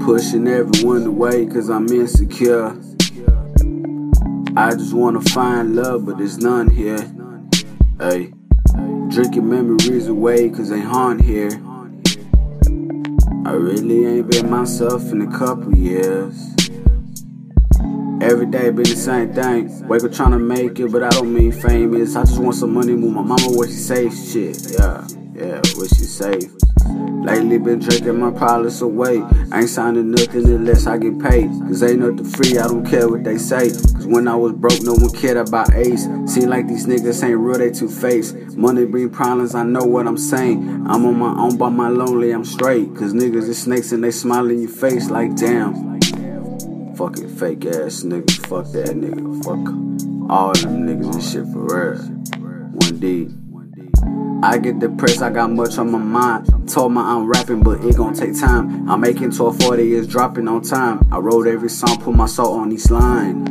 Pushing everyone away cause I'm insecure. I just wanna find love, but there's none here. Hey, drinking memories away cause they haunt here. I really ain't been myself in a couple years. Every day be the same thing. Wake up trying to make it, but I don't mean famous. I just want some money, move my mama where she safe. Shit, yeah, yeah, where she safe. Lately been drinking my problems away. Ain't signing nothing unless I get paid. Cause ain't nothing free, I don't care what they say. Cause when I was broke, no one cared about Ace. Seem like these niggas ain't real, they two faced. Money bring problems, I know what I'm saying. I'm on my own by my lonely, I'm straight. Cause niggas is snakes and they smile in your face like damn. Fucking fake ass nigga, fuck that nigga, fuck all them niggas and shit for real. One D. I get depressed, I got much on my mind. Told my I'm rapping, but it gon' take time. I'm making 1240, it's dropping on time. I wrote every song, put my soul on each line.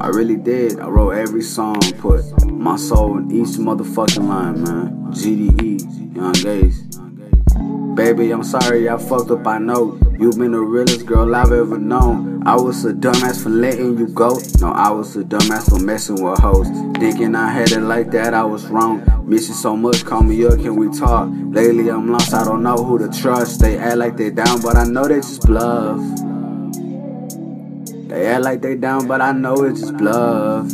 I really did. I wrote every song, put my soul in each motherfucking line, man. GDE, Young Gaze. Baby, I'm sorry I fucked up, I know. You've been the realest girl I've ever known. I was a dumbass for letting you go. No, I was a dumbass for messing with hoes. Thinking I had it like that, I was wrong. Miss you so much, call me up, can we talk? Lately I'm lost, I don't know who to trust. They act like they down, but I know they just bluff. They act like they down, but I know it's just bluff.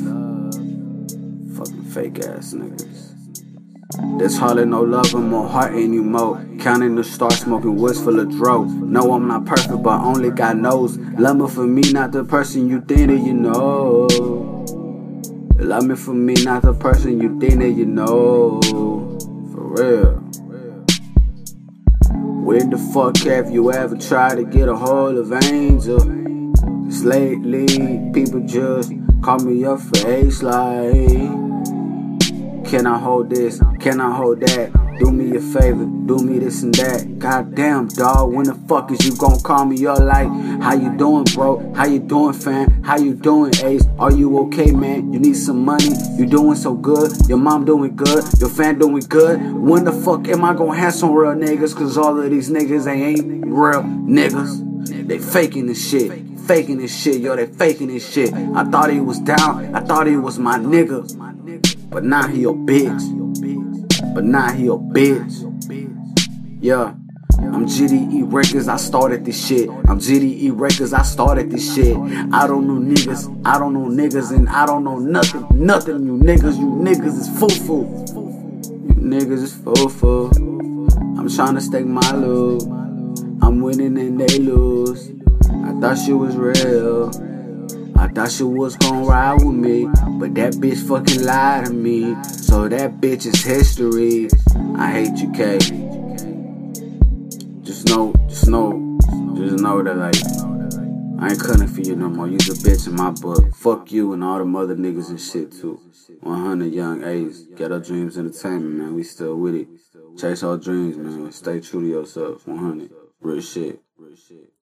Fucking fake ass niggas. There's hardly no love in my heart anymore. Counting the stars, smoking woods full of dro. No, I'm not perfect, but only God knows. Love me for me, not the person you think that you know. Love me for me, not the person you think that you know. For real. Where the fuck have you ever tried to get a hold of Angel? Cause lately, people just call me up for a slide. Can I hold this? Can I hold that? Do me a favor, do me this and that. Goddamn, dog, when the fuck is you gonna call me up like, how you doing, bro? How you doing, fam? How you doing, Ace? Are you okay, man? You need some money? You doing so good? Your mom doing good? Your fan doing good? When the fuck am I gonna have some real niggas? Cause all of these niggas, they ain't real niggas. They faking this shit faking this shit, yo, they faking this shit. I thought he was down, I thought he was my nigga. But now he a bitch. But now he a bitch. Yeah. I'm GDE Records, I started this shit. I'm GDE Records, I started this shit. I don't know niggas, I don't know niggas, and I don't know nothing, nothing. You niggas, you niggas is foo foo. You niggas is foo foo. I'm trying to stake my loot. I'm winning and they lose. I thought she was real. I thought she was gonna ride with me, but that bitch fucking lied to me. So that bitch is history. I hate you, K. Just know, just know, just know that like I ain't cutting for you no more. You's a bitch in my book. Fuck you and all the mother niggas and shit too. 100 young A's. Ghetto Dreams Entertainment, man. We still with it. Chase our dreams, man. Stay true to yourself. 100. Real shit. Real shit.